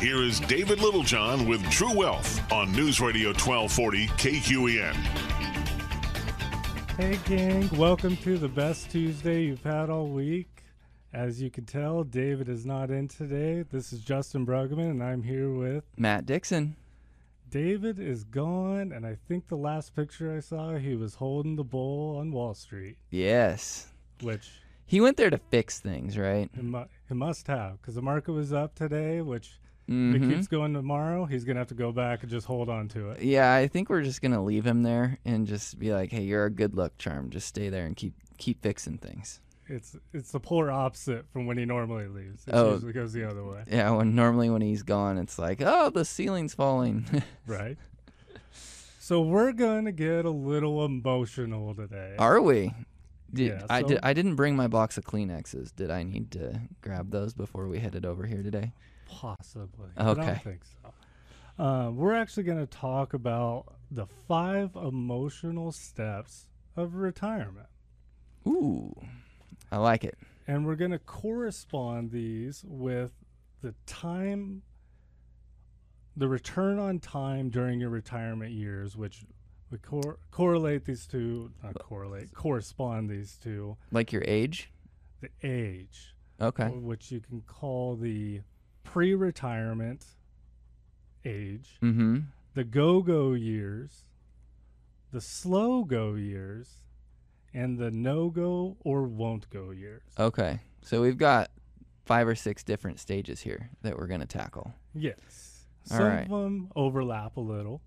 Here is David Littlejohn with True Wealth on News Radio 1240 KQEN. Hey, gang, welcome to the best Tuesday you've had all week. As you can tell, David is not in today. This is Justin Bruggeman, and I'm here with Matt Dixon. David is gone, and I think the last picture I saw, he was holding the bull on Wall Street, Yes. which He went there to fix things, right? he, mu- he must have, because the market was up today, which if Mhm. it keeps going tomorrow, he's going to have to go back and just hold on to it. Yeah, I think we're just gonna leave him there and just be like, "Hey, you're a good luck charm. Just stay there and keep keep fixing things." It's it's the polar opposite from when he normally leaves. It Oh. usually goes the other way, Yeah, when normally when he's gone, it's like, "Oh, the ceiling's falling." right? So we're going to get a little emotional today. Are we? Did, Yeah, I did. I didn't bring my box of Kleenexes. Did I need to grab those before we headed over here today? Possibly. I don't think so. Uh, we're actually going to talk about the five emotional steps of retirement. Ooh, I like it. And we're going to correspond these with the time, the return on time during your retirement years, which we cor- correlate these two, not correlate, correspond these to Like your age. the age, Okay. which you can call the pre retirement age. Mm-hmm. the go go years, the slow go years, and the no go or won't go years. Okay. So we've got five or six different stages here that we're gonna tackle. Yes. All Some right. of them overlap a little.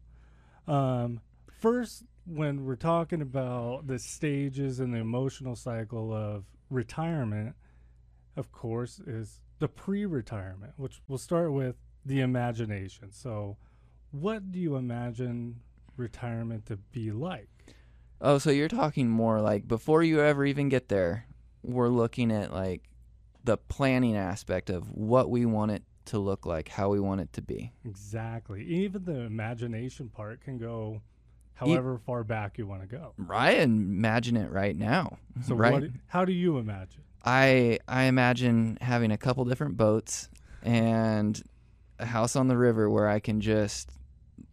Um, first, when we're talking about the stages and the emotional cycle of retirement, of course, is the pre retirement, which we'll start with the imagination. So, what do you imagine retirement to be like? Oh, so you're talking more like before you ever even get there, we're looking at like the planning aspect of what we want it to look like, how we want it to be. Exactly. Even the imagination part can go however far back you want to go. I imagine it right now. So right. what how do you imagine? I I imagine having a couple different boats and a house on the river where I can just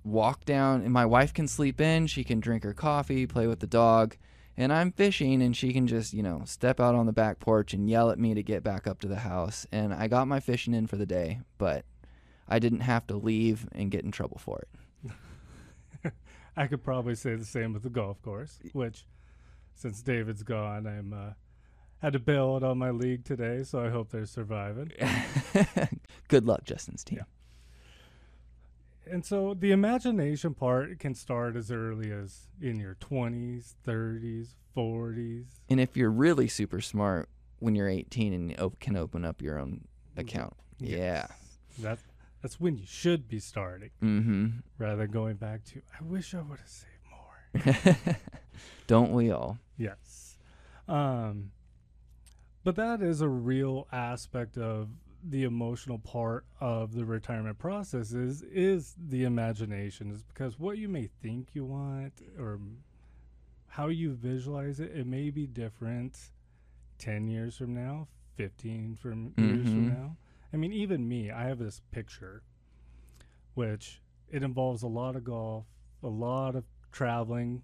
walk down and my wife can sleep in, she can drink her coffee, play with the dog, and I'm fishing and she can just, you know, step out on the back porch and yell at me to get back up to the house and I got my fishing in for the day, but I didn't have to leave and get in trouble for it. I could probably say the same with the golf course, which since David's gone, I'm uh, had to bail out on my league today, so I hope they're surviving. Good luck, Justin's team. And so the imagination part can start as early as in your 20s, 30s, 40s. And if you're really super smart when you're 18 and op- can open up your own account. Yeah. That's that's when you should be starting Mm-hmm. rather than going back to I wish I would have saved more. Don't we all? Yes. Um, but that is a real aspect of the emotional part of the retirement process is is the imagination is because what you may think you want or how you visualize it it may be different 10 years from now 15 from years from Mhm. now i mean even me i have this picture which it involves a lot of golf a lot of traveling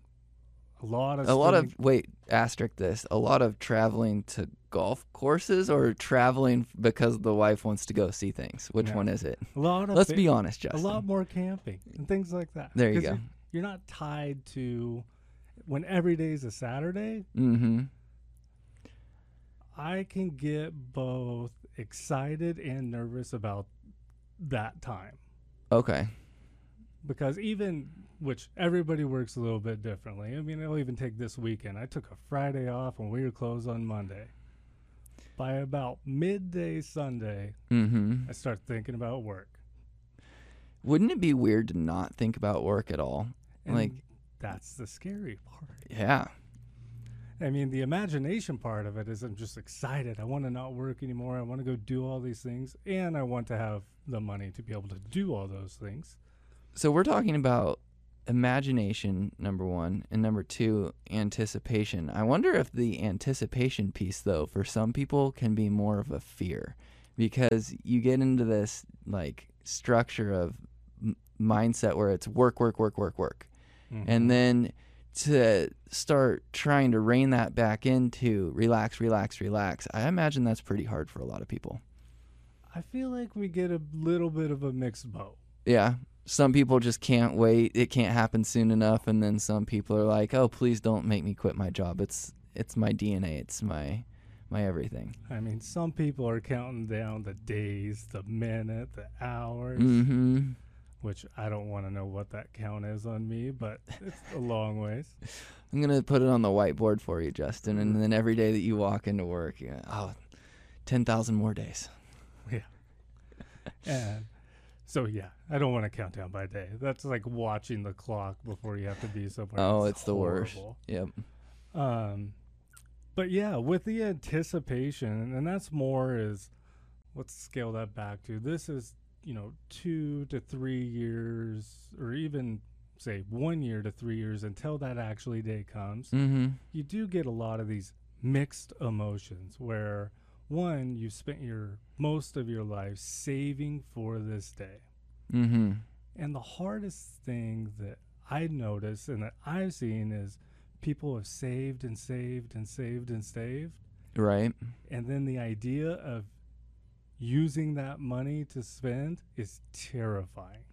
a lot of A lot of wait, asterisk this. A lot of traveling to golf courses or traveling because the wife wants to go see things. Which No. one is it? A lot of Let's be honest, Justin. a lot more camping and things like that. There you go. You're, you're not tied to when every day is a Saturday. Mm-hmm. I can get both excited and nervous about that time Okay. because even which everybody works a little bit differently. I mean, I'll even take this weekend. I took a Friday off and we were closed on Monday. By about midday Sunday, Mm-hmm. I start thinking about work. Wouldn't it be weird to not think about work at all? And Like, that's the scary part. yeah. I mean, the imagination part of it is I'm just excited. I want to not work anymore. I want to go do all these things, and I want to have the money to be able to do all those things. So we're talking about imagination, number one, and number two, anticipation. I wonder if the anticipation piece, though, for some people can be more of a fear because you get into this like structure of m- mindset where it's work, work, work, work, work, Mhm. and then to start trying to rein that back into relax, relax, relax. I imagine that's pretty hard for a lot of people. I feel like we get a little bit of a mixed boat. Yeah. Some people just can't wait. It can't happen soon enough and then some people are like, "Oh, please don't make me quit my job. It's it's my DNA. It's my my everything." I mean, some people are counting down the days, the minute, the hours, Mhm. which I don't want to know what that count is on me, but it's a long ways. I'm going to put it on the whiteboard for you, Justin, and then every day that you walk into work, you oh, 10,000 more days. Yeah. and so, yeah, I don't want to count down by day. That's like watching the clock before you have to be somewhere. Oh, it's the worst. Yep. Um, but yeah, with the anticipation, and that's more is let's scale that back to this is you know two to three years, or even say one year to three years until that actually day comes. Mhm. You do get a lot of these mixed emotions where one you've spent your most of your life saving for this day. Mhm. And the hardest thing that I notice and that I've seen is people have saved and saved and saved and saved. Right. And then the idea of using that money to spend is terrifying.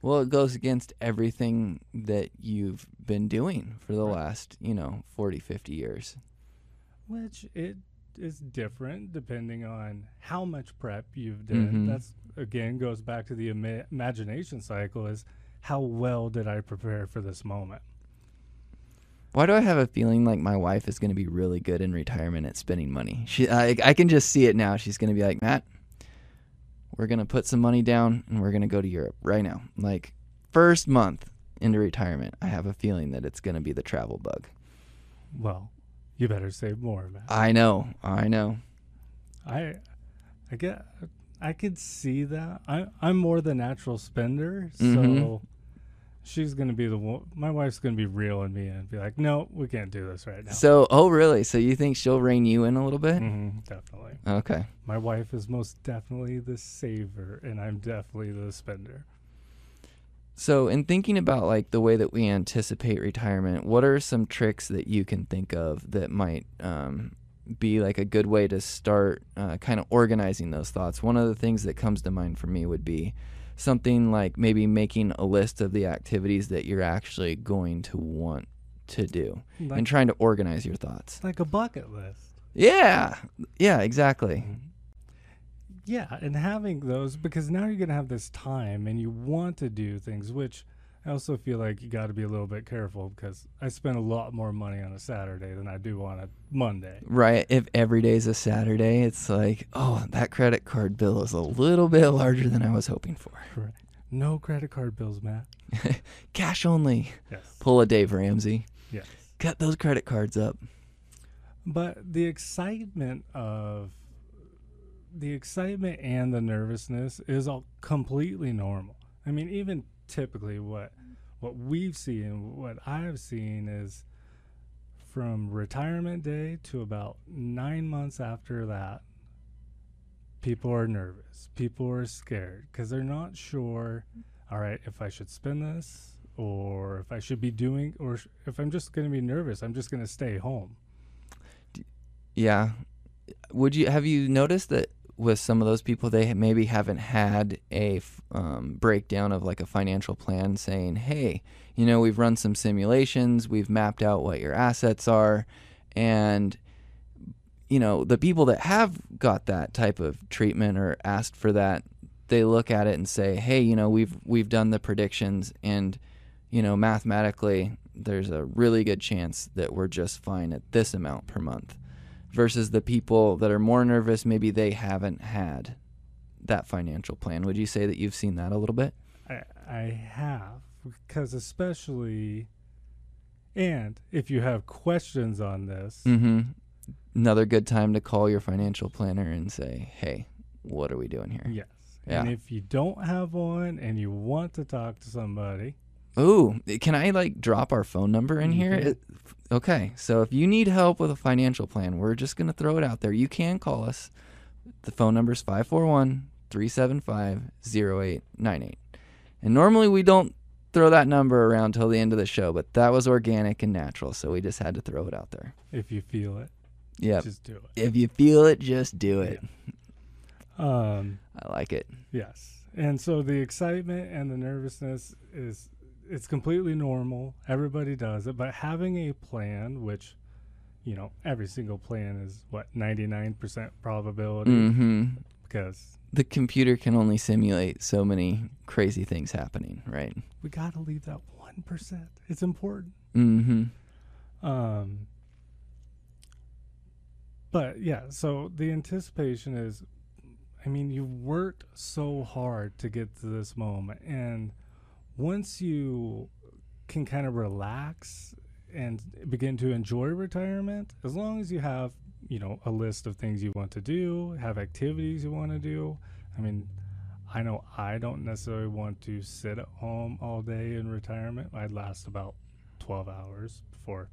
Well, it goes against everything that you've been doing for the Right. last, you know, 40, 50 years. Which it is different depending on how much prep you've done. Mhm. That's again goes back to the ima- imagination cycle is how well did I prepare for this moment? Why do I have a feeling like my wife is going to be really good in retirement at spending money? She, I, I can just see it now. She's going to be like, Matt, we're going to put some money down and we're going to go to Europe right now. Like, first month into retirement, I have a feeling that it's going to be the travel bug. Well, you better save more, man. I know. I know. I I get I could see that. I I'm more the natural spender, so Mhm. she's gonna be the one. My wife's gonna be reeling me and be like, "No, we can't do this right now." So, oh, really? So you think she'll rein you in a little bit? Mhm, definitely, Okay. my wife is most definitely the saver, and I'm definitely the spender. So, in thinking about like the way that we anticipate retirement, what are some tricks that you can think of that might um, be like a good way to start uh, kind of organizing those thoughts? One of the things that comes to mind for me would be something like maybe making a list of the activities that you're actually going to want to do Like, and trying to organize your thoughts. like a bucket list. Yeah, yeah, exactly. Yeah, and having those because now you're gonna have this time and you want to do things, which I also feel like you got to be a little bit careful because I spend a lot more money on a Saturday than I do on a Monday. Right. If every day is a Saturday, it's like, oh, that credit card bill is a little bit larger than I was hoping for. Correct. No credit card bills, Matt. Cash only. Yes. Pull a Dave Ramsey. Yes. Cut those credit cards up. But the excitement of the excitement and the nervousness is all completely normal. I mean, even typically what what we've seen, what I've seen is from retirement day to about nine months after that, people are nervous. People are scared because they're not sure. All right, if I should spend this, or if I should be doing, or sh- if I'm just going to be nervous, I'm just going to stay home. Yeah. Would you have you noticed that with some of those people they maybe haven't had a um, breakdown of like a financial plan saying, "Hey, you know, we've run some simulations, we've mapped out what your assets are, and you know, the people that have got that type of treatment or asked for that, they look at it and say, "Hey, you know, we've we've done the predictions and you know, mathematically there's a really good chance that we're just fine at this amount per month." Versus the people that are more nervous, maybe they haven't had that financial plan. Would you say that you've seen that a little bit? I, I have because especially, and if you have questions on this, Mm-hmm. Another good time to call your financial planner and say, "Hey, what are we doing here?" yes. Yeah. And if you don't have one and you want to talk to somebody, Ooh, can I like drop our phone number in You here? Okay, so if you need help with a financial plan, we're just gonna throw it out there. You can call us. The phone number is 541 375 0898. And normally we don't throw that number around till the end of the show, but that was organic and natural, so we just had to throw it out there. If you feel it, Yep. just do it. If you feel it, just do it. Um, I like it. yes. And so the excitement and the nervousness is it's completely normal. Everybody does it, but having a plan, which you know, every single plan is what 99% probability hmm because The computer can only simulate so many crazy things happening, right? we got to leave that 1%. It's important. hmm Um, but yeah, so the anticipation is, I mean, you worked so hard to get to this moment, and once you can kind of relax and begin to enjoy retirement, as long as you have, you know, a list of things you want to do, have activities you want to do. I mean, I know I don't necessarily want to sit at home all day in retirement. I'd last about 12 hours before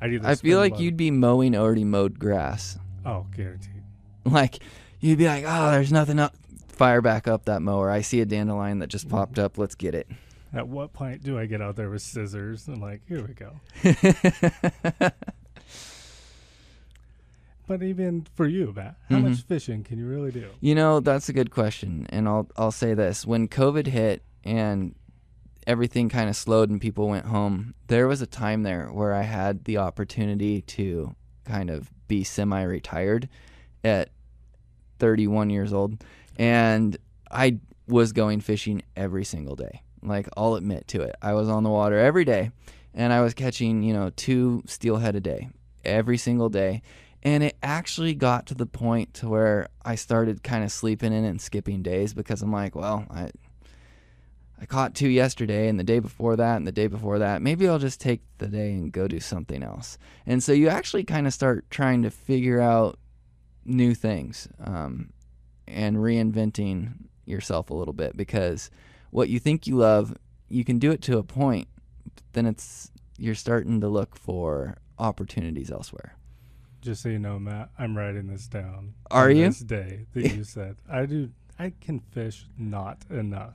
I'd either I feel like you'd be mowing already mowed grass. Oh, guaranteed. Like you'd be like, "Oh, there's nothing up." Fire back up that mower. I see a dandelion that just popped up. Let's get it. At what point do I get out there with scissors? I'm like, here we go. But even for you, Matt, how Mhm. much fishing can you really do? You know, that's a good question, and I'll I'll say this: when COVID hit and everything kind of slowed and people went home, there was a time there where I had the opportunity to kind of be semi-retired at 31 years old, and I was going fishing every single day. Like I'll admit to it, I was on the water every day, and I was catching you know two steelhead a day every single day and it actually got to the point to where I started kind of sleeping in and skipping days because I'm like, well, I I caught two yesterday and the day before that and the day before that. Maybe I'll just take the day and go do something else. And so you actually kind of start trying to figure out new things um, and reinventing yourself a little bit because what you think you love, you can do it to a point, then it's you're starting to look for opportunities elsewhere. Just so you know, Matt, I'm writing this down. Are you? This day that you said I do. I can fish not enough.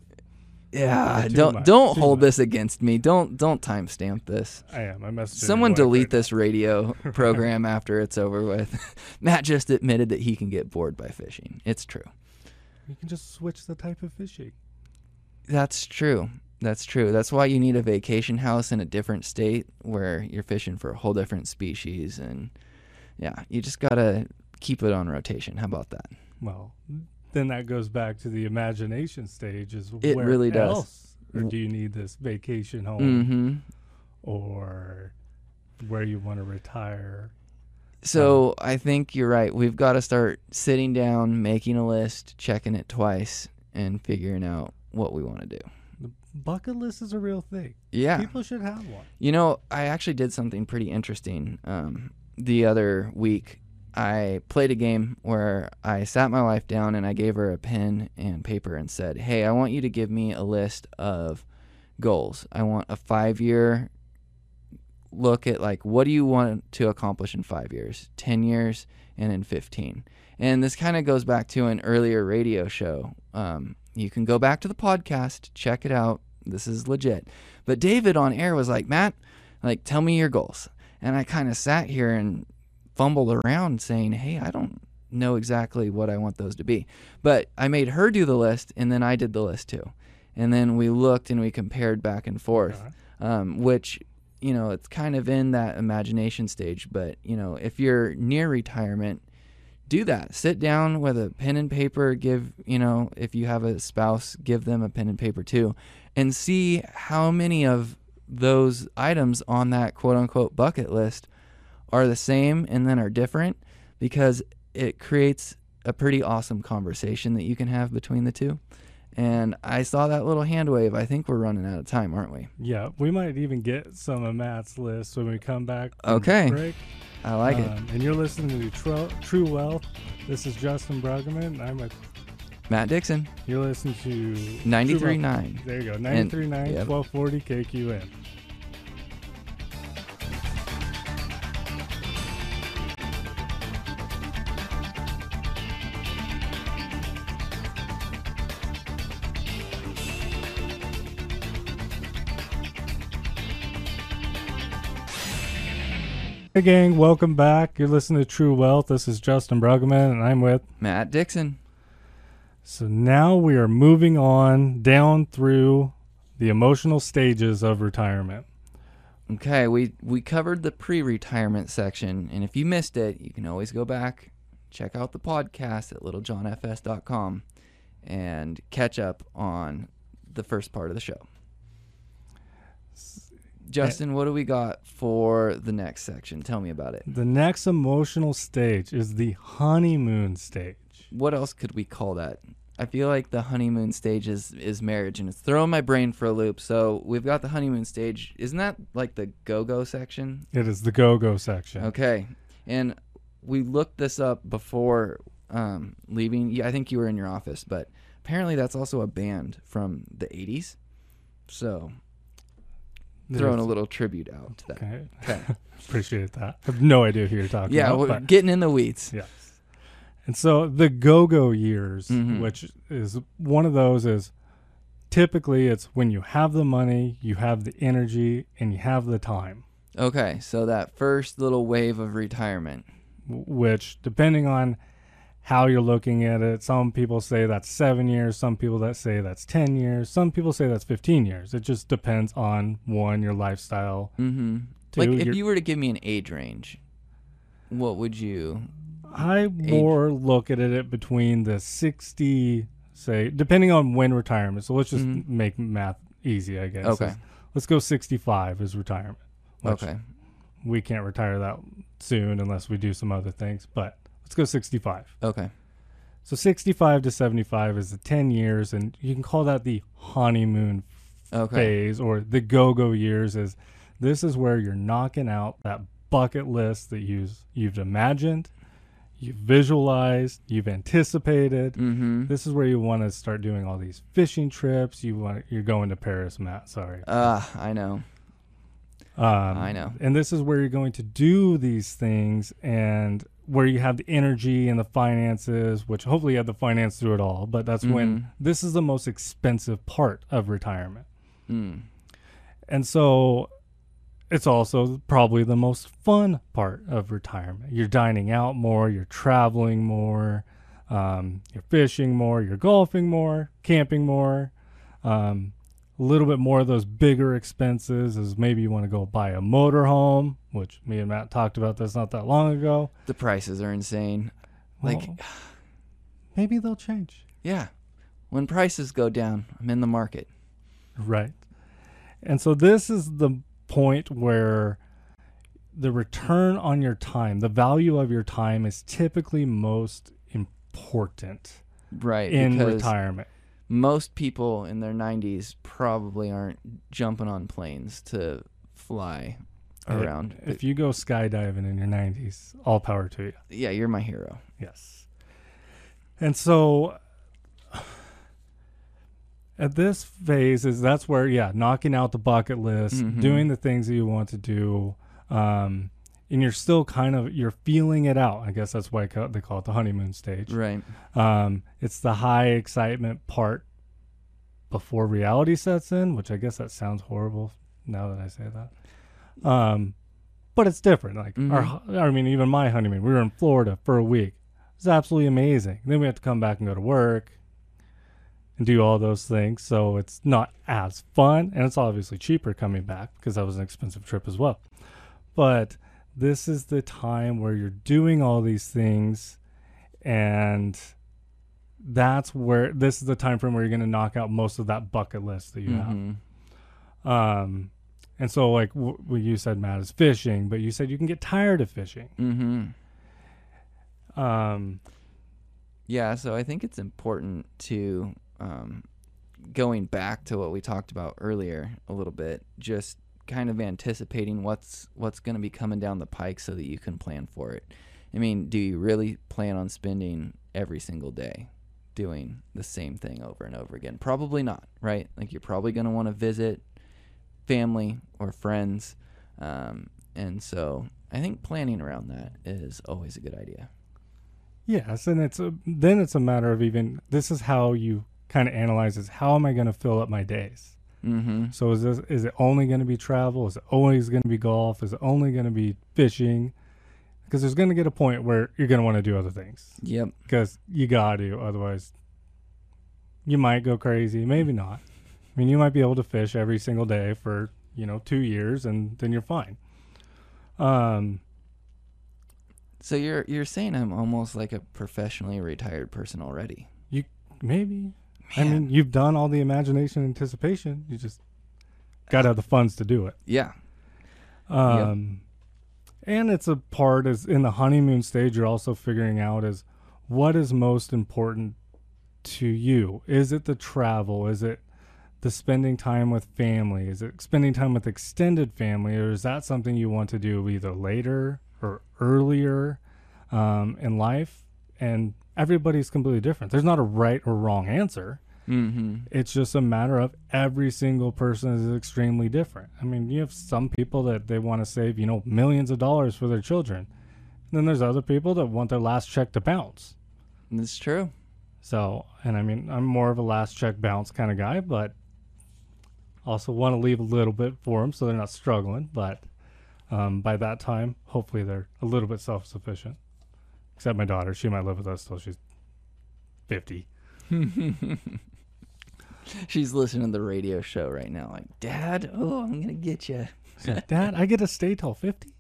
Yeah, don't much, don't too hold much. this against me. Don't don't timestamp this. I am. I messaged Someone delete this radio program after it's over with. Matt just admitted that he can get bored by fishing. It's true. You can just switch the type of fishing. That's true. That's true. That's why you need a vacation house in a different state where you're fishing for a whole different species and yeah, you just got to keep it on rotation. How about that? Well, then that goes back to the imagination stage. Is It where really does. or do you need this vacation home Mhm. or where you want to retire? So I think you're right. We've got to start sitting down, making a list, checking it twice, and figuring out what we want to do. The bucket list is a real thing. Yeah. People should have one. You know, I actually did something pretty interesting um, the other week. I played a game where I sat my wife down and I gave her a pen and paper and said, Hey, I want you to give me a list of goals. I want a five year look at like what do you want to accomplish in five years, 10 years, and in 15. And this kind of goes back to an earlier radio show. Um, you can go back to the podcast, check it out. This is legit. But David on air was like, Matt, like, tell me your goals. And I kind of sat here and fumbled around saying, hey, I don't know exactly what I want those to be. But I made her do the list and then I did the list too. And then we looked and we compared back and forth, um, which, you know, it's kind of in that imagination stage. But, you know, if you're near retirement, do that. Sit down with a pen and paper. Give, you know, if you have a spouse, give them a pen and paper too, and see how many of those items on that quote unquote bucket list are the same and then are different because it creates a pretty awesome conversation that you can have between the two. And I saw that little hand wave. I think we're running out of time, aren't we? Yeah, we might even get some of Matt's list when we come back. Okay. Break. I like it. Um, And you're listening to True, True Wealth. This is Justin Bruggeman. I'm a, Matt Dixon, you're listening to 93.9. There you go. 93.9, yep. 1240 KQN. Hey, gang, welcome back. You're listening to True Wealth. This is Justin Bruggeman, and I'm with. Matt Dixon. So now we are moving on down through the emotional stages of retirement. Okay, we we covered the pre-retirement section, and if you missed it, you can always go back, check out the podcast at littlejohnfs.com, and catch up on the first part of the show. Justin, what do we got for the next section? Tell me about it. The next emotional stage is the honeymoon stage. What else could we call that? I feel like the honeymoon stage is, is marriage, and it's throwing my brain for a loop. So we've got the honeymoon stage. Isn't that like the go go section? It is the go go section. Okay. And we looked this up before um, leaving. Yeah, I think you were in your office, but apparently that's also a band from the 80s. So throwing a little tribute out to that. Okay. Okay. Appreciate that. I have no idea who you're talking Yeah, about. we're getting in the weeds. Yes. And so the go-go years, Mhm. which is one of those is typically it's when you have the money, you have the energy, and you have the time, Okay, so that first little wave of retirement. which depending on how you're looking at it, some people say that's 7 years, some people that say that's 10 years, some people say that's 15 years. It just depends on one your lifestyle, Mm-hmm. two Like if your- you were to give me an age range, what would you? I more look at it between the 60, say, depending on when retirement. So let's just Mhm. make math easy, I guess. Okay. Let's, let's go 65 is retirement. Okay. We can't retire that soon unless we do some other things, but let's go 65. Okay. So 65 to 75 is the 10 years, and you can call that the honeymoon Okay. phase or the go-go years is this is where you're knocking out that bucket list that you've you've imagined you've visualized you've anticipated Mm-hmm. this is where you want to start doing all these fishing trips you want you're going to paris matt sorry Ah, I know. um, I know. and this is where you're going to do these things and where you have the energy and the finances which hopefully you have the finance through it all but that's Mhm. when this is the most expensive part of retirement Mm. And so it's also probably the most fun part of retirement. You're dining out more, you're traveling more, um, you're fishing more, you're golfing more, camping more. Um, a little bit more of those bigger expenses is maybe you want to go buy a motorhome, which me and Matt talked about this not that long ago. The prices are insane. Like, maybe they'll change. yeah, when prices go down, I'm in the market. Right. And so this is the point where the return on your time, the value of your time is typically most important Right. in retirement. most people in their 90s probably aren't jumping on planes to fly around. If you go skydiving in your 90s, all power to you. yeah, you're my hero. Yes. And so at this phase is that's where yeah, knocking out the bucket list, Mhm. doing the things that you want to do, um, and you're still kind of you're feeling it out. I guess that's why they call it the honeymoon stage. Right. Um, it's the high excitement part before reality sets in, which I guess that sounds horrible now that I say that. Um, but it's different. Like our, Mhm. I mean, even my honeymoon, we were in Florida for a week. It was absolutely amazing. Then we have to come back and go to work and do all those things. So it's not as fun, and it's obviously cheaper coming back because that was an expensive trip as well. But this is the time where you're doing all these things and that's where this is the time frame where you're going to knock out most of that bucket list that you Mhm. have um and so like w- you said matt is fishing but you said you can get tired of fishing Mhm. um Yeah, so I think it's important to um, going back to what we talked about earlier a little bit, just kind of anticipating what's what's going to be coming down the pike so that you can plan for it. I mean, do you really plan on spending every single day doing the same thing over and over again? Probably not, right? Like you're probably going to want to visit family or friends, um, and so I think planning around that is always a good idea. yes and it's a, then it's a matter of even this is how you kind of analyze is how am i going to fill up my days Mm-hmm. So is this is it only going to be travel? Is it always going to be golf? Is it only going to be fishing? Because there's going to get a point where you're going to want to do other things Yep. because you got to. Otherwise, you might go crazy. Maybe not. I mean, you might be able to fish every single day for you know two years, and then you're fine. Um, So you're you're saying I'm almost like a professionally retired person already. You maybe. I mean, you've done all the imagination, anticipation. You just got to have the funds to do it. Yeah. Um, and it's a part is in the honeymoon stage. You're also figuring out is what is most important to you. Is it the travel? Is it the spending time with family? Is it spending time with extended family, or is that something you want to do either later or earlier um, in life? And everybody's completely different. There's not a right or wrong answer. Mm-hmm. It's just a matter of every single person is extremely different. I mean, you have some people that they want to save, you know, millions of dollars for their children. And then there's other people that want their last check to bounce. That's true. So, and I mean, I'm more of a last check bounce kind of guy, but also want to leave a little bit for them so they're not struggling. But um, by that time, hopefully they're a little bit self sufficient. Except my daughter, she might live with us till she's 50. She's listening to the radio show right now. Like, Dad, oh, I'm gonna get you. Dad, I get to stay till 50?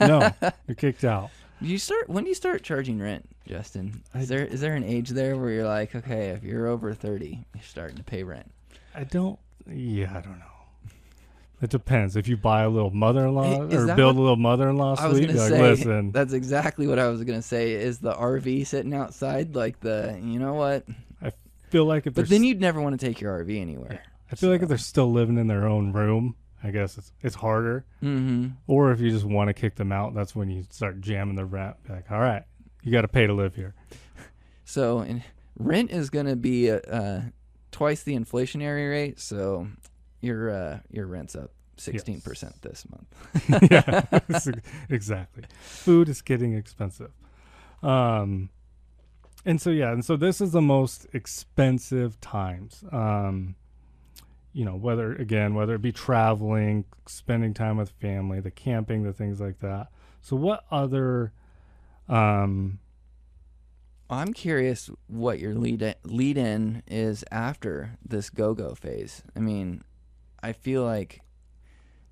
no, you're kicked out. You start when do you start charging rent, Justin? I- Is there is there an age there where you're like, okay, if you're over thirty, you're starting to pay rent? I don't. Yeah, I don't know. It depends. If you buy a little mother-in-law is or build what- a little mother-in-law I was suite, gonna like, say listen, that's exactly what I was gonna say. Is the RV sitting outside like the you know what? I feel like if But then you'd never want to take your RV anywhere. I feel like if they're still living in their own room, I guess it's it's harder. Mm-hmm. Or if you just want to kick them out, that's when you start jamming the rent. Be like, all right, you got to pay to live here. So and rent is gonna be uh, uh, twice the inflationary rate. So your uh, your rent's up sixteen percent this month. yeah, exactly. Food is getting expensive. Um, and so yeah, and so this is the most expensive times. Um, you know, whether again, whether it be traveling, spending time with family, the camping, the things like that. So what other, um, I'm curious what your lead lead in is after this go go phase. I mean, I feel like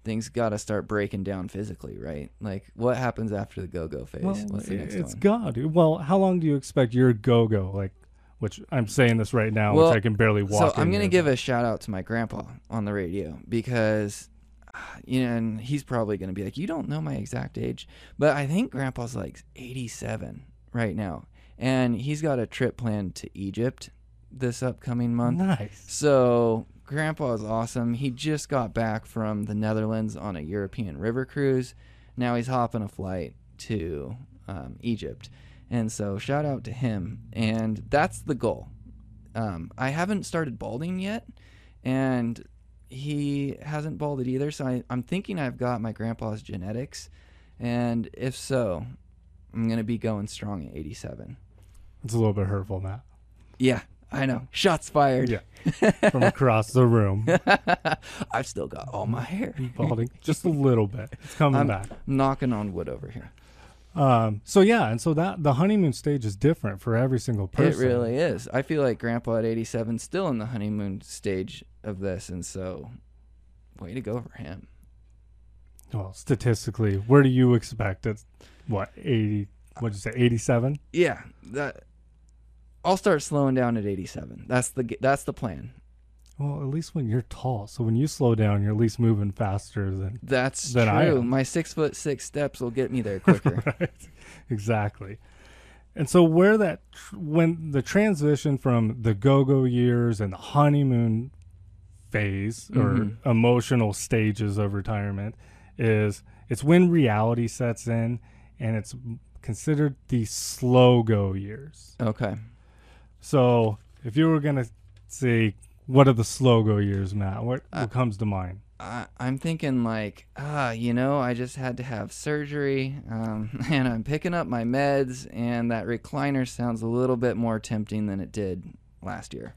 things got to start breaking down physically, right? Like, what happens after the go go phase? well, What's the next it's one? God. Well, how long do you expect your go go like? Which I'm saying this right now, Well, which I can barely walk. So I'm gonna give a shout out to my grandpa on the radio because, you know, and he's probably gonna be like, "You don't know my exact age," but I think grandpa's like 87 right now, and he's got a trip planned to Egypt this upcoming month. nice. So grandpa is awesome. He just got back from the Netherlands on a European river cruise. Now he's hopping a flight to um, Egypt. And so shout out to him. And that's the goal. Um, I haven't started balding yet, and he hasn't balded either. So I, I'm thinking I've got my grandpa's genetics. And if so, I'm going to be going strong at 87. It's a little bit hurtful, Matt. Yeah, I know. Shots fired. Yeah. From across the room, I've still got all my hair. balding just a little bit. It's coming I'm back. knocking on wood over here. Um, so yeah, and so that the honeymoon stage is different for every single person. It really is. I feel like Grandpa at 87 still in the honeymoon stage of this, and so way to go for him. Well, statistically, where do you expect it? What eighty? What'd you say? Eighty-seven? Yeah, that. I'll start slowing down at 87. That's the that's the plan. Well, at least when you're tall. So when you slow down, you're at least moving faster than. That's Then I true. My six foot six steps will get me there quicker. right. Exactly. And so where that when the transition from the go-go years and the honeymoon phase or Mhm. emotional stages of retirement is it's when reality sets in and it's considered the slow go years. okay. So if you were going to say what are the slow go years, Matt? What, Uh, what comes to mind? I, I'm thinking like, ah, you know, I just had to have surgery, um, and I'm picking up my meds, and that recliner sounds a little bit more tempting than it did last year.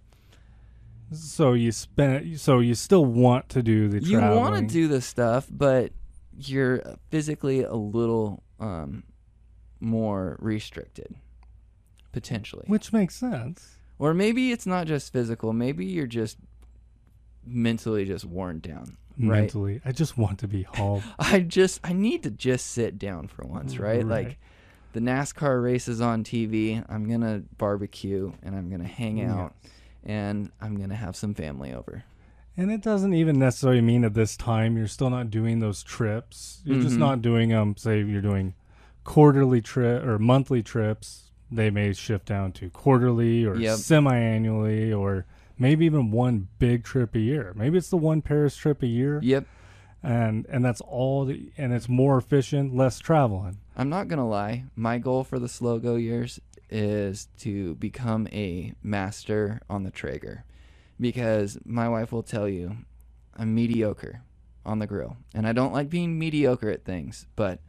So you spend. So you still want to do the you want to do the stuff, but you're physically a little um, more restricted, potentially. which makes sense. Or maybe it's not just physical. Maybe you're just mentally just worn down. Right. Mentally, I just want to be home. I just I need to just sit down for once, right? Right. Like the NASCAR races on TV, I'm going to barbecue and I'm going to hang out and I'm going to have some family over. And it doesn't even necessarily mean at this time you're still not doing those trips. You're just Mhm. not doing um say you're doing quarterly trip or monthly trips. They may shift down to quarterly or Yep. semi-annually or maybe even one big trip a year. Maybe it's the one Paris trip a year Yep. and and that's all the, and it's more efficient, less traveling. I'm not going to lie. My goal for the slow go years is to become a master on the Traeger because my wife will tell you I'm mediocre on the grill. And I don't like being mediocre at things, but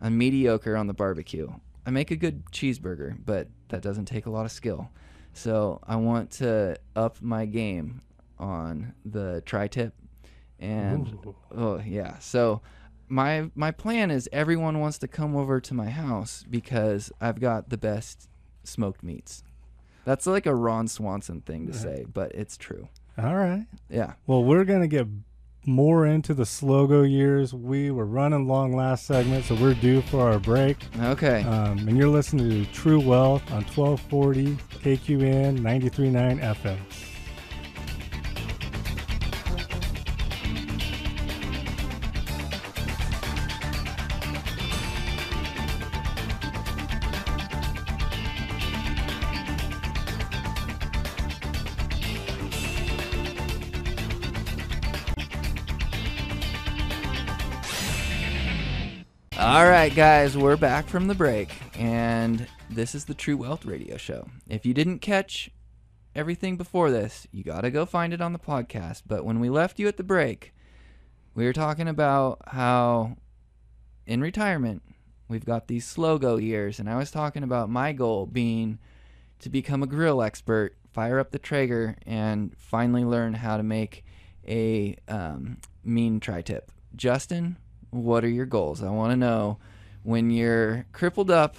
I'm mediocre on the barbecue. I make a good cheeseburger, but that doesn't take a lot of skill. So I want to up my game on the tri tip. And Ooh. Oh yeah. So my my plan is everyone wants to come over to my house because I've got the best smoked meats. That's like a Ron Swanson thing to say, but it's true. All right. Yeah. Well, we're going to get more into the slow go years. We were running long last segment, so we're due for our break. Okay. Um, and you're listening to True Wealth on 1240 KQN 93.9 FM. Guys, we're back from the break, and this is the True Wealth Radio Show. If you didn't catch everything before this, you got to go find it on the podcast. But when we left you at the break, we were talking about how in retirement we've got these slow go years, and I was talking about my goal being to become a grill expert, fire up the Traeger, and finally learn how to make a um, mean tri tip. Justin, what are your goals? I want to know when you're crippled up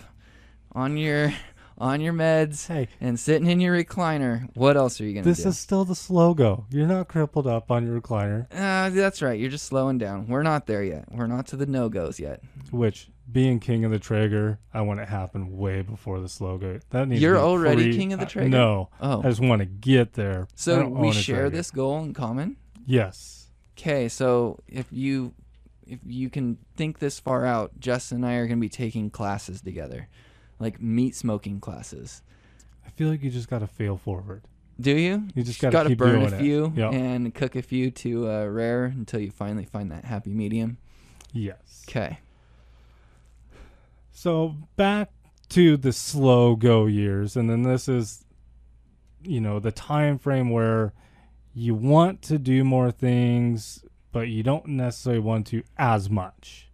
on your on your meds Hey, and sitting in your recliner. What else are you gonna do? this is still the slow go. You're not crippled up on your recliner, uh, that's right. You're just slowing down. We're not there yet. We're not to the no goes yet. which being king of the Traeger, I want it to happen way before the slow go. That needs You're be already pre- king of the uh, Traeger? No, Oh, I just want to get there. So we share this goal in common. Yes. Okay, so if you if you can think this far out, Justin and I are going to be taking classes together, like meat smoking classes. I feel like you just got to fail forward. Do you? You just got gotta burn a few Yep. and cook a few to uh, rare until you finally find that happy medium. Yes. Okay. So back to the slow go years, and then this is, you know, the time frame where you want to do more things, but you don't necessarily want to as much.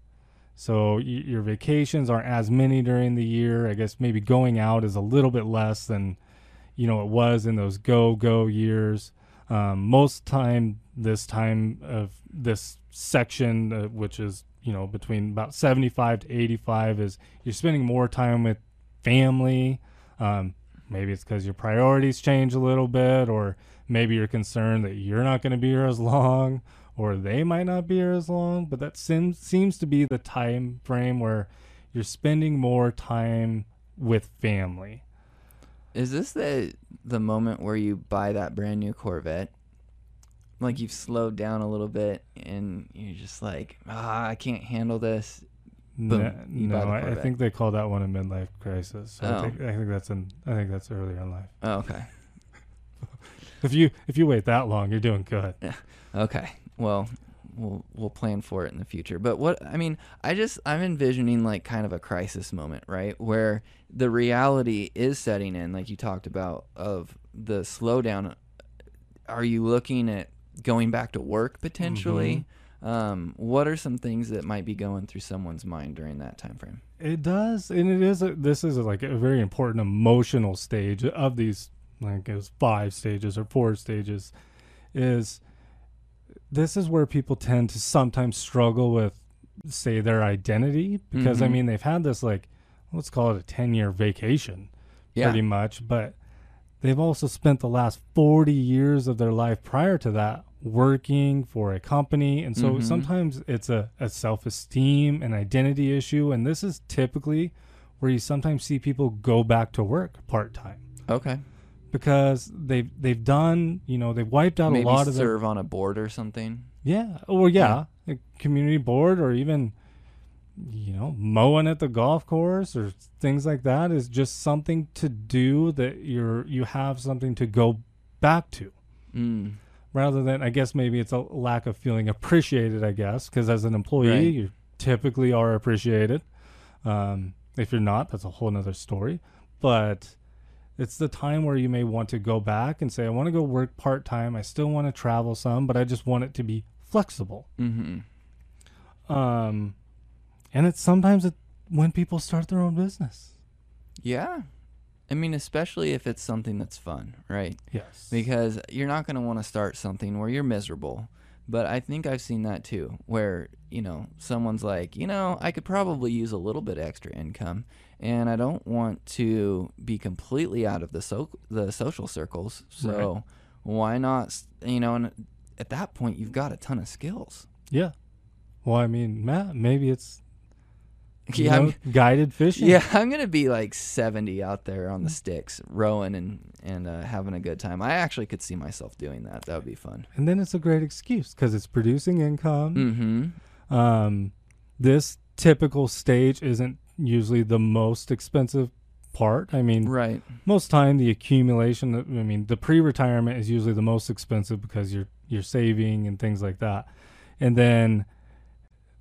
So your vacations aren't as many during the year. I guess maybe going out is a little bit less than, you know, it was in those go go years. Um, most time, this time of this section, uh, which is you know between about 75 to 85 is you're spending more time with family um, maybe it's because your priorities change a little bit or maybe you're concerned that you're not going to be here as long or they might not be here as long but that seems seems to be the time frame where you're spending more time with family Is this the the moment where you buy that brand new Corvette? Like you've slowed down a little bit and you're just like, ah, I can't handle this. Boom, N- you buy no I, I think they call that one a midlife crisis so Oh. I, think, I think that's in i think that's earlier in life Oh, okay. if you if you wait that long you're doing good Yeah. Okay. Well, we'll we'll plan for it in the future. But what I mean, I just I'm envisioning like kind of a crisis moment, right? Where the reality is setting in, like you talked about, of the slowdown. Are you looking at going back to work potentially? Um, what are some things that might be going through someone's mind during that time frame? It does, and it is. A, this is a, like a very important emotional stage of these. Like it was five stages or four stages, is this is where people tend to sometimes struggle with say their identity because I Mhm. mean they've had this like let's call it a 10 year vacation Yeah. pretty much but they've also spent the last 40 years of their life prior to that working for a company and so Mhm. sometimes it's a, a self-esteem and identity issue and this is typically where you sometimes see people go back to work part-time Okay. Because they've they've done you know they've wiped out Maybe a lot of their serve on a board or something. yeah or yeah, a community board or even you know mowing at the golf course or things like that is just something to do that you're you have something to go back to Mm. rather than i guess maybe it's a lack of feeling appreciated i guess because as an employee Right. you typically are appreciated um, if you're not that's a whole nother story but it's the time where you may want to go back and say i want to go work part-time i still want to travel some but i just want it to be flexible Mm-hmm. um, and it's sometimes it, when people start their own business Yeah. I mean, especially if it's something that's fun, right? yes Because you're not going to want to start something where you're miserable. But I think I've seen that too, where, you know, someone's like, you know, I could probably use a little bit extra income and I don't want to be completely out of the so- the social circles. So Right. why not, you know, and at that point you've got a ton of skills. yeah well i mean matt maybe it's you Yeah, know, guided fishing Yeah, I'm gonna be like 70 out there on the sticks, rowing and and uh, having a good time. I actually could see myself doing that. That would be fun. and then it's a great excuse because it's producing income Mm-hmm. um, this typical stage isn't usually the most expensive part i mean Right. most time the accumulation i mean the pre-retirement is usually the most expensive because you're you're saving and things like that and then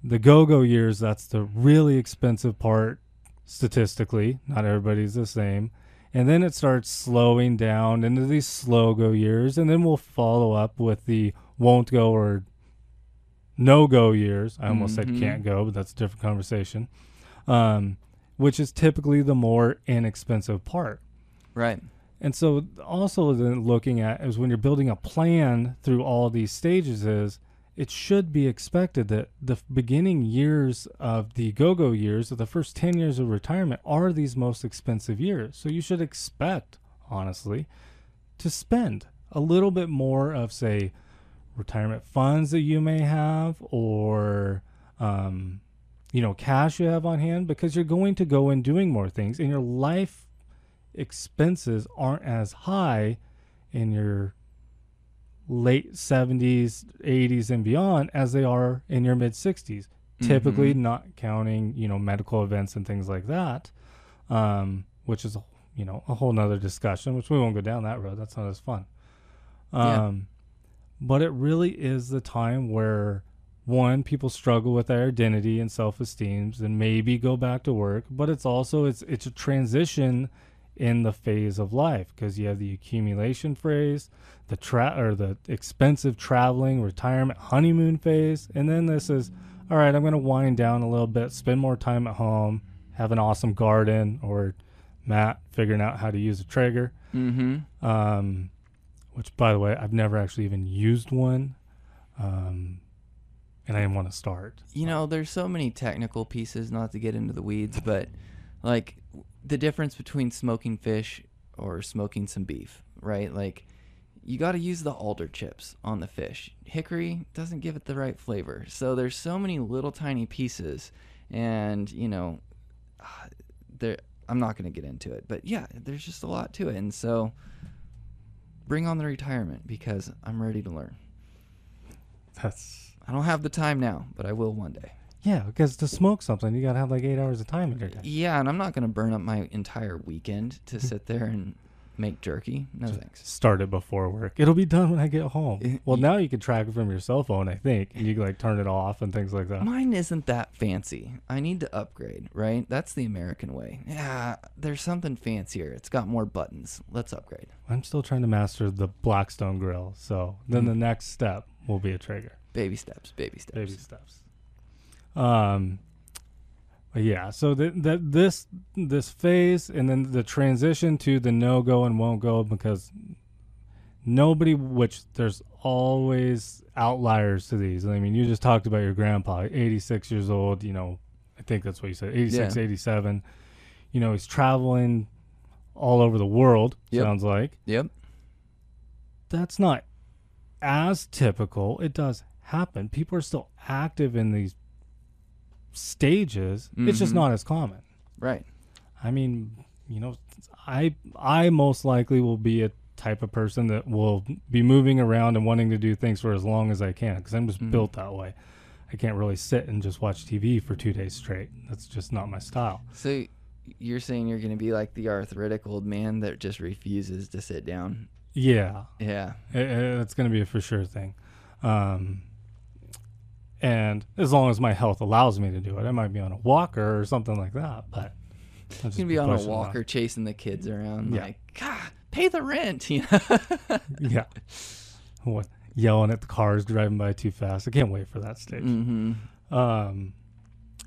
the go-go years that's the really expensive part statistically. Not everybody's the same. And then it starts slowing down into these slow go years and then we'll follow up with the won't go or no go years. I almost Mhm. said can't go but that's a different conversation. Um, which is typically the more inexpensive part. Right. and so also then looking at is when you're building a plan through all these stages is it should be expected that the beginning years of the go-go years or the first 10 years of retirement are these most expensive years. So you should expect honestly to spend a little bit more of say retirement funds that you may have or um, you know cash you have on hand because you're going to go and doing more things and your life expenses aren't as high in your late 70s 80s and beyond as they are in your mid 60s typically Mhm. not counting you know medical events and things like that um, which is you know a whole nother discussion which we won't go down that road that's not as fun Yeah. um, but it really is the time where one people struggle with their identity and self-esteem and maybe go back to work but it's also it's it's a transition in the phase of life because you have the accumulation phase the tra- or the expensive traveling retirement honeymoon phase and then this is all right i'm going to wind down a little bit spend more time at home have an awesome garden or matt figuring out how to use a Traeger Mm-hmm. um, which by the way i've never actually even used one um, and i didn't want to start You know, there's so many technical pieces, not to get into the weeds, but like the difference between smoking fish or smoking some beef, right? Like you got to use the alder chips on the fish. Hickory doesn't give it the right flavor. So there's so many little tiny pieces and, you know, ah, there I'm not going to get into it, but yeah, there's just a lot to it. And so bring on the retirement because I'm ready to learn. that's I don't have the time now, but I will one day. Yeah because to smoke something you gotta have like eight hours of time in your day Yeah, and I'm not going to burn up my entire weekend to sit there and make jerky. No thanks. start it before work it'll be done when i get home Eh, well now you can track it from your cell phone i think and you can like turn it off and things like that Mine isn't that fancy. I need to upgrade, right? That's the American way. Yeah, there's something fancier. It's got more buttons. Let's upgrade. i'm still trying to master the blackstone grill so then Mm. the next step will be a Traeger Baby steps, baby steps. baby steps. Um, but yeah. So that that this this phase and then the transition to the no go and won't go because nobody. Which there's always outliers to these. I mean, you just talked about your grandpa, 86 years old. You know, I think that's what you said, 86, Yeah. 87. You know, he's traveling all over the world. Yep. Sounds like Yep. that's not as typical. It does happen. People are still active in these stages. It's just Mhm. not as common. Right. I mean, you know, I I most likely will be a type of person that will be moving around and wanting to do things for as long as I can because I'm just Mhm. built that way. I can't really sit and just watch TV for two days straight. That's just not my style. So you're saying you're going to be like the arthritic old man that just refuses to sit down? Yeah, Yeah. i- i- it's going to be a for sure thing. Um, and as long as my health allows me to do it, I might be on a walker or something like that. But You can be on a that. walker chasing the kids around, Yeah. like, God, pay the rent. You know? yeah. What yelling at the cars driving by too fast. I can't wait for that stage. mm-hmm. Um,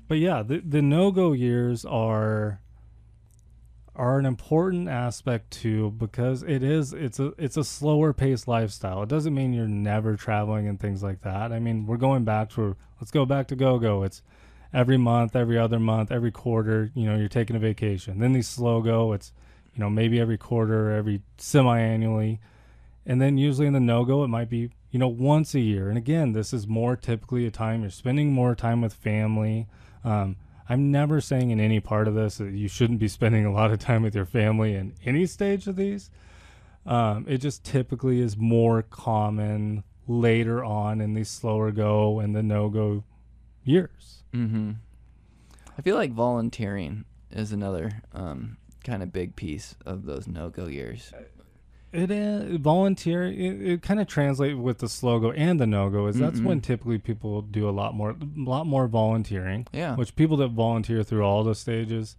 but yeah, the the no go years are are an important aspect too because it is it's a it's a slower paced lifestyle. It doesn't mean you're never traveling and things like that. I mean, we're going back to let's go back to go go. It's every month, every other month, every quarter. You know, you're taking a vacation. Then these slow go. It's you know maybe every quarter, every semi annually, and then usually in the no go it might be you know once a year. And again, this is more typically a time you're spending more time with family. Um, I'm never saying in any part of this that you shouldn't be spending a lot of time with your family in any stage of these. Um, it just typically is more common later on in these slower go and the no go years. Mm-hmm. I feel like volunteering is another um, kind of big piece of those no-go years. It is volunteer. It, it kind of translates with the slow go and the no go. Is that's when Mhm. typically people do a lot more, a lot more volunteering. Yeah. Which people that volunteer through all the stages,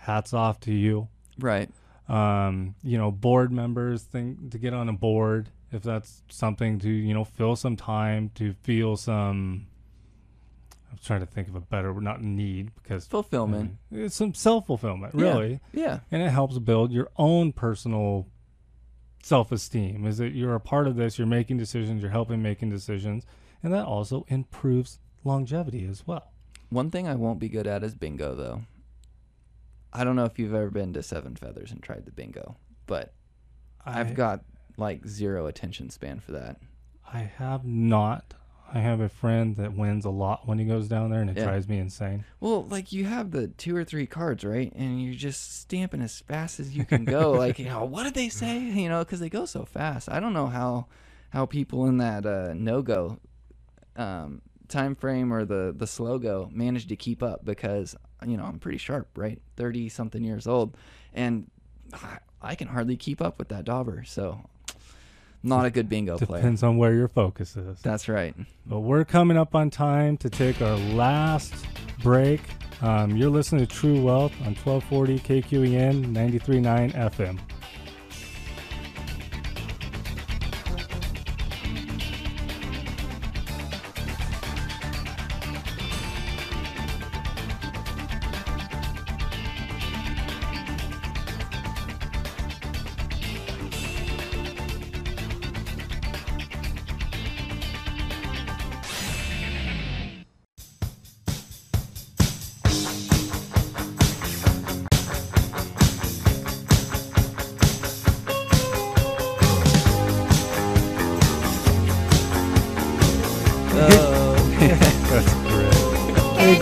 hats off to you. Right. um, you know, board members think to get on a board if that's something to you know fill some time to feel some. I'm trying to think of a better not need because Fulfillment. Mm, it's some self fulfillment Yeah. really, Yeah. and it helps build your own personal self esteem. Is that you're a part of this, you're making decisions, you're helping making decisions, and that also improves longevity as well. One thing I won't be good at is bingo, though. I don't know if you've ever been to Seven Feathers and tried the bingo, but I, I've got like zero attention span for that. I have not. I have a friend that wins a lot when he goes down there, and it Yeah. drives me insane. Well, like you have the two or three cards, right? And you're just stamping as fast as you can go. like, you know, what did they say? You know, because they go so fast. I don't know how how people in that uh, no go um, time frame or the the slow go manage to keep up because you know I'm pretty sharp, right? Thirty something years old, and I- I can hardly keep up with that dauber. So, not a good bingo player. Depends on where your focus is. That's right. But we're coming up on time to take our last break. Um, you're listening to True Wealth on 1240 KQEN 93.9 FM.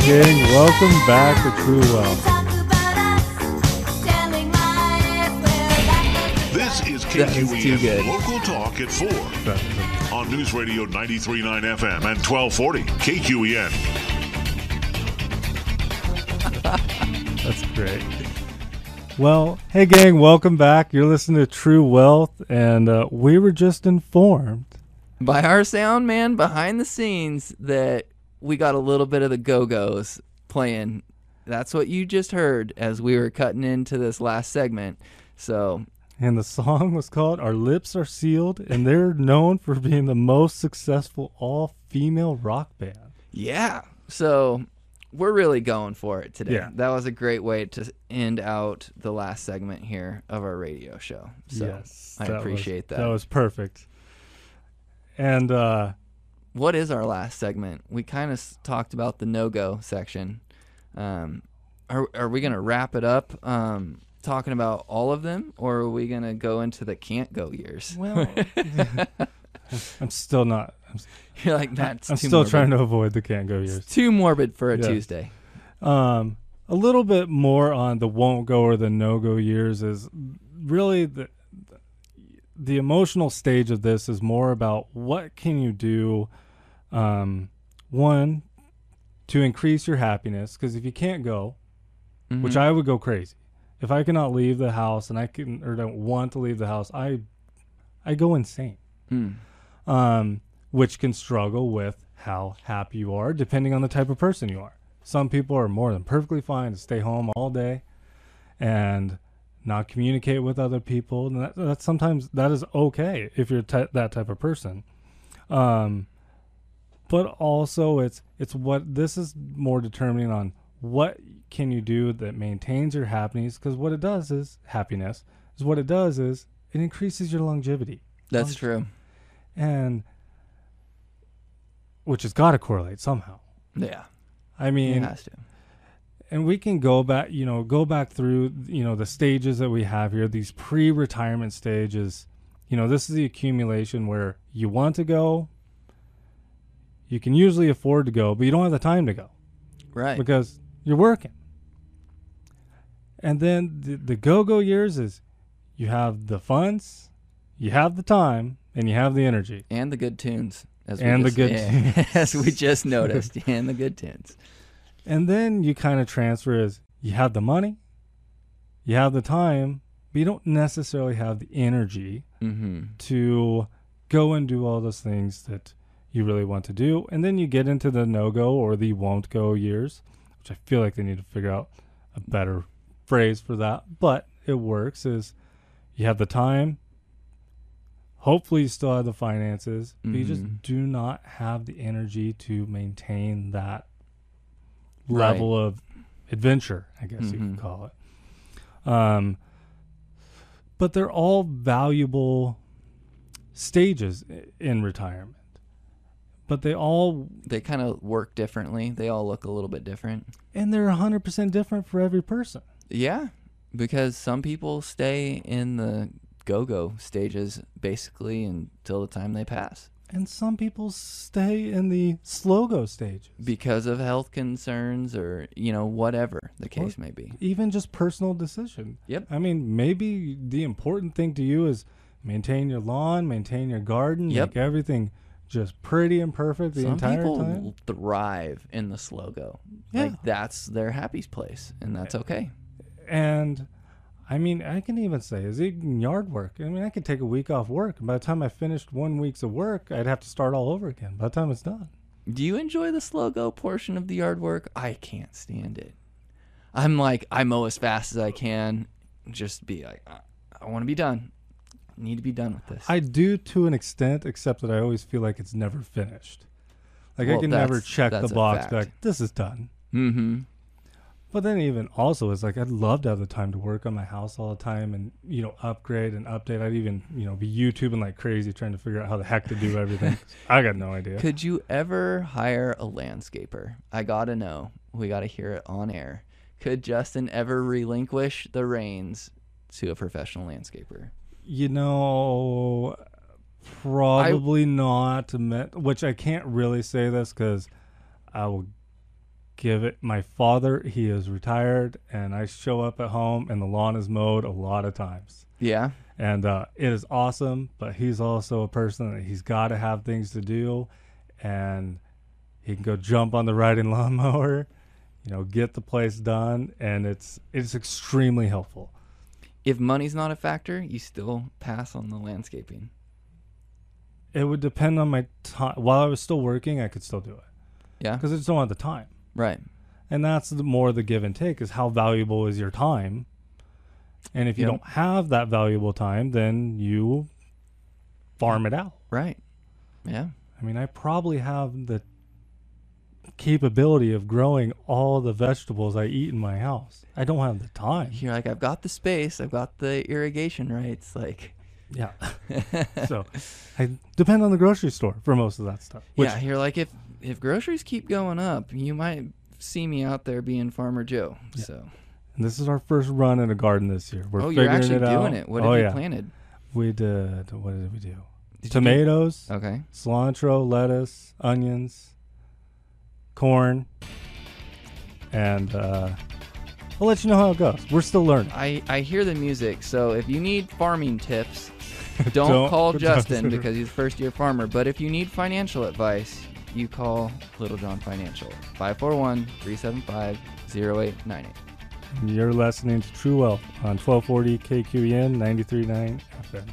Gang, welcome back to True Wealth. This is That is KQEN. Local Talk at 4 That's- on News Radio 93.9 FM and 1240 KQEN. That's great. Well, hey, gang, welcome back. You're listening to True Wealth, and uh, we were just informed by our sound man behind the scenes that we got a little bit of the go-go's playing that's what you just heard as we were cutting into this last segment so And the song was called Our Lips Are Sealed, and they're known for being the most successful all female rock band. yeah so we're really going for it today. Yeah. That was a great way to end out the last segment here of our radio show. So yes, I that was- appreciate that. That was perfect. And uh, what is our last segment? We kind of s- talked about the no go section. Um, are are we gonna wrap it up? Um, talking about all of them, or are we gonna go into the can't go years? well, I'm still not. I'm, You're like that's I'm too still morbid. trying to avoid the can't go years. It's too morbid for a Yeah. Tuesday. Um, a little bit more on the won't go or the no go years is really the the emotional stage of this is more about what can you do um one to increase your happiness because if you can't go which Mhm. I would go crazy if I cannot leave the house and I can or don't want to leave the house I I go insane Mm. um, which can struggle with how happy you are, depending on the type of person you are. Some people are more than perfectly fine to stay home all day and not communicate with other people. And that, that's sometimes that is okay if you're ty- that type of person. Um, but also, it's it's what this is more determining on what can you do that maintains your happiness because what it does is happiness is what it does is it increases your longevity That's Long- true. and which has got to correlate somehow. Yeah, I mean it has to. and we can go back, you know, go back through, you know, the stages that we have here, these pre-retirement stages. You know, this is the accumulation where you want to go, you can usually afford to go, but you don't have the time to go Right. because you're working. And then the, the go-go years is you have the funds, you have the time, and you have the energy. and the good tunes. As And the just, good yeah, as we just noticed, and the good tunes. And then you kind of transfer as you have the money, you have the time, but you don't necessarily have the energy Mm-hmm. to go and do all those things that you really want to do. And then you get into the no go or the won't go years, which I feel like they need to figure out a better phrase for that. But it works is you have the time. Hopefully you still have the finances, but you Mhm. just do not have the energy to maintain that Right. level of adventure, I guess you Mhm. could call it. Um, but they're all valuable stages in retirement. But they all, They kind of work differently. They all look a little bit different. and they're 100% different for every person. Yeah, because some people stay in the go-go stages basically until the time they pass And some people stay in the slow go stages. because of health concerns or you know whatever the case may be. Even just personal decision. Yep. I mean, maybe the important thing to you is maintain your lawn, maintain your garden, Yep. make everything just pretty and perfect the Some entire people time. thrive in the slow go. Yeah. Like that's their happy place, and that's okay. And I mean, I can even say, is even yard work. I mean, I could take a week off work, and by the time I finished one week's of work, I'd have to start all over again. By the time it's done, Do you enjoy the slow go portion of the yard work? I can't stand it. I'm like I mow as fast as I can, just be like I, I want to be done. Need to be done with this. I do to an extent, except that I always feel like it's never finished. Like Well, I can never check the box fact. back. This is done. mm-hmm. But then even also, it's like I'd love to have the time to work on my house all the time and you know upgrade and update. I'd even you know be YouTubing like crazy trying to figure out how the heck to do everything. I got no idea. Could you ever hire a landscaper? I gotta know. We gotta hear it on air. Could Justin ever relinquish the reins to a professional landscaper? You know, probably not. me- Which I can't really say this because I will give it. My father, he is retired, and I show up at home and the lawn is mowed a lot of times. Yeah. and uh, it is awesome. But he's also a person that he's got to have things to do, and he can go jump on the riding lawnmower, you know, get the place done, and it's it's extremely helpful. If money's not a factor, you still pass on the landscaping. It would depend on my time. While I was still working, I could still do it Yeah. because I just don't have the time, Right. and that's the more the give and take is how valuable is your time. And if you Yep. don't have that valuable time, then you farm it out. Right. Yeah. I mean, I probably have the capability of growing all the vegetables I eat in my house. I don't have the time. You're like, I've got the space, I've got the irrigation rights. Like, Yeah. so I depend on the grocery store for most of that stuff. Yeah, you're like, if if groceries keep going up, you might see me out there being Farmer Joe. Yeah. So, and this is our first run in a garden this year. We're oh, you're actually it out. doing it. What oh, have you yeah. planted? We did. What did we do? Did do- Tomatoes, Okay. cilantro, lettuce, onions, corn, and uh, I'll let you know how it goes. We're still learning. I, I hear the music, so if you need farming tips, don't, Don't- call Justin because he's a first year farmer. But if you need financial advice, you call Little John Financial 541 375 0898. You're listening to True Wealth on 1240 KQEN 93.9 FM.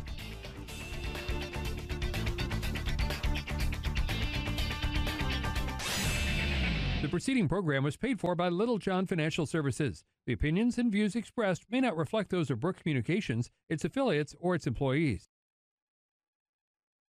Preceding program was paid for by Little John Financial Services. The opinions and views expressed may not reflect those of Brooke Communications, its affiliates, or its employees.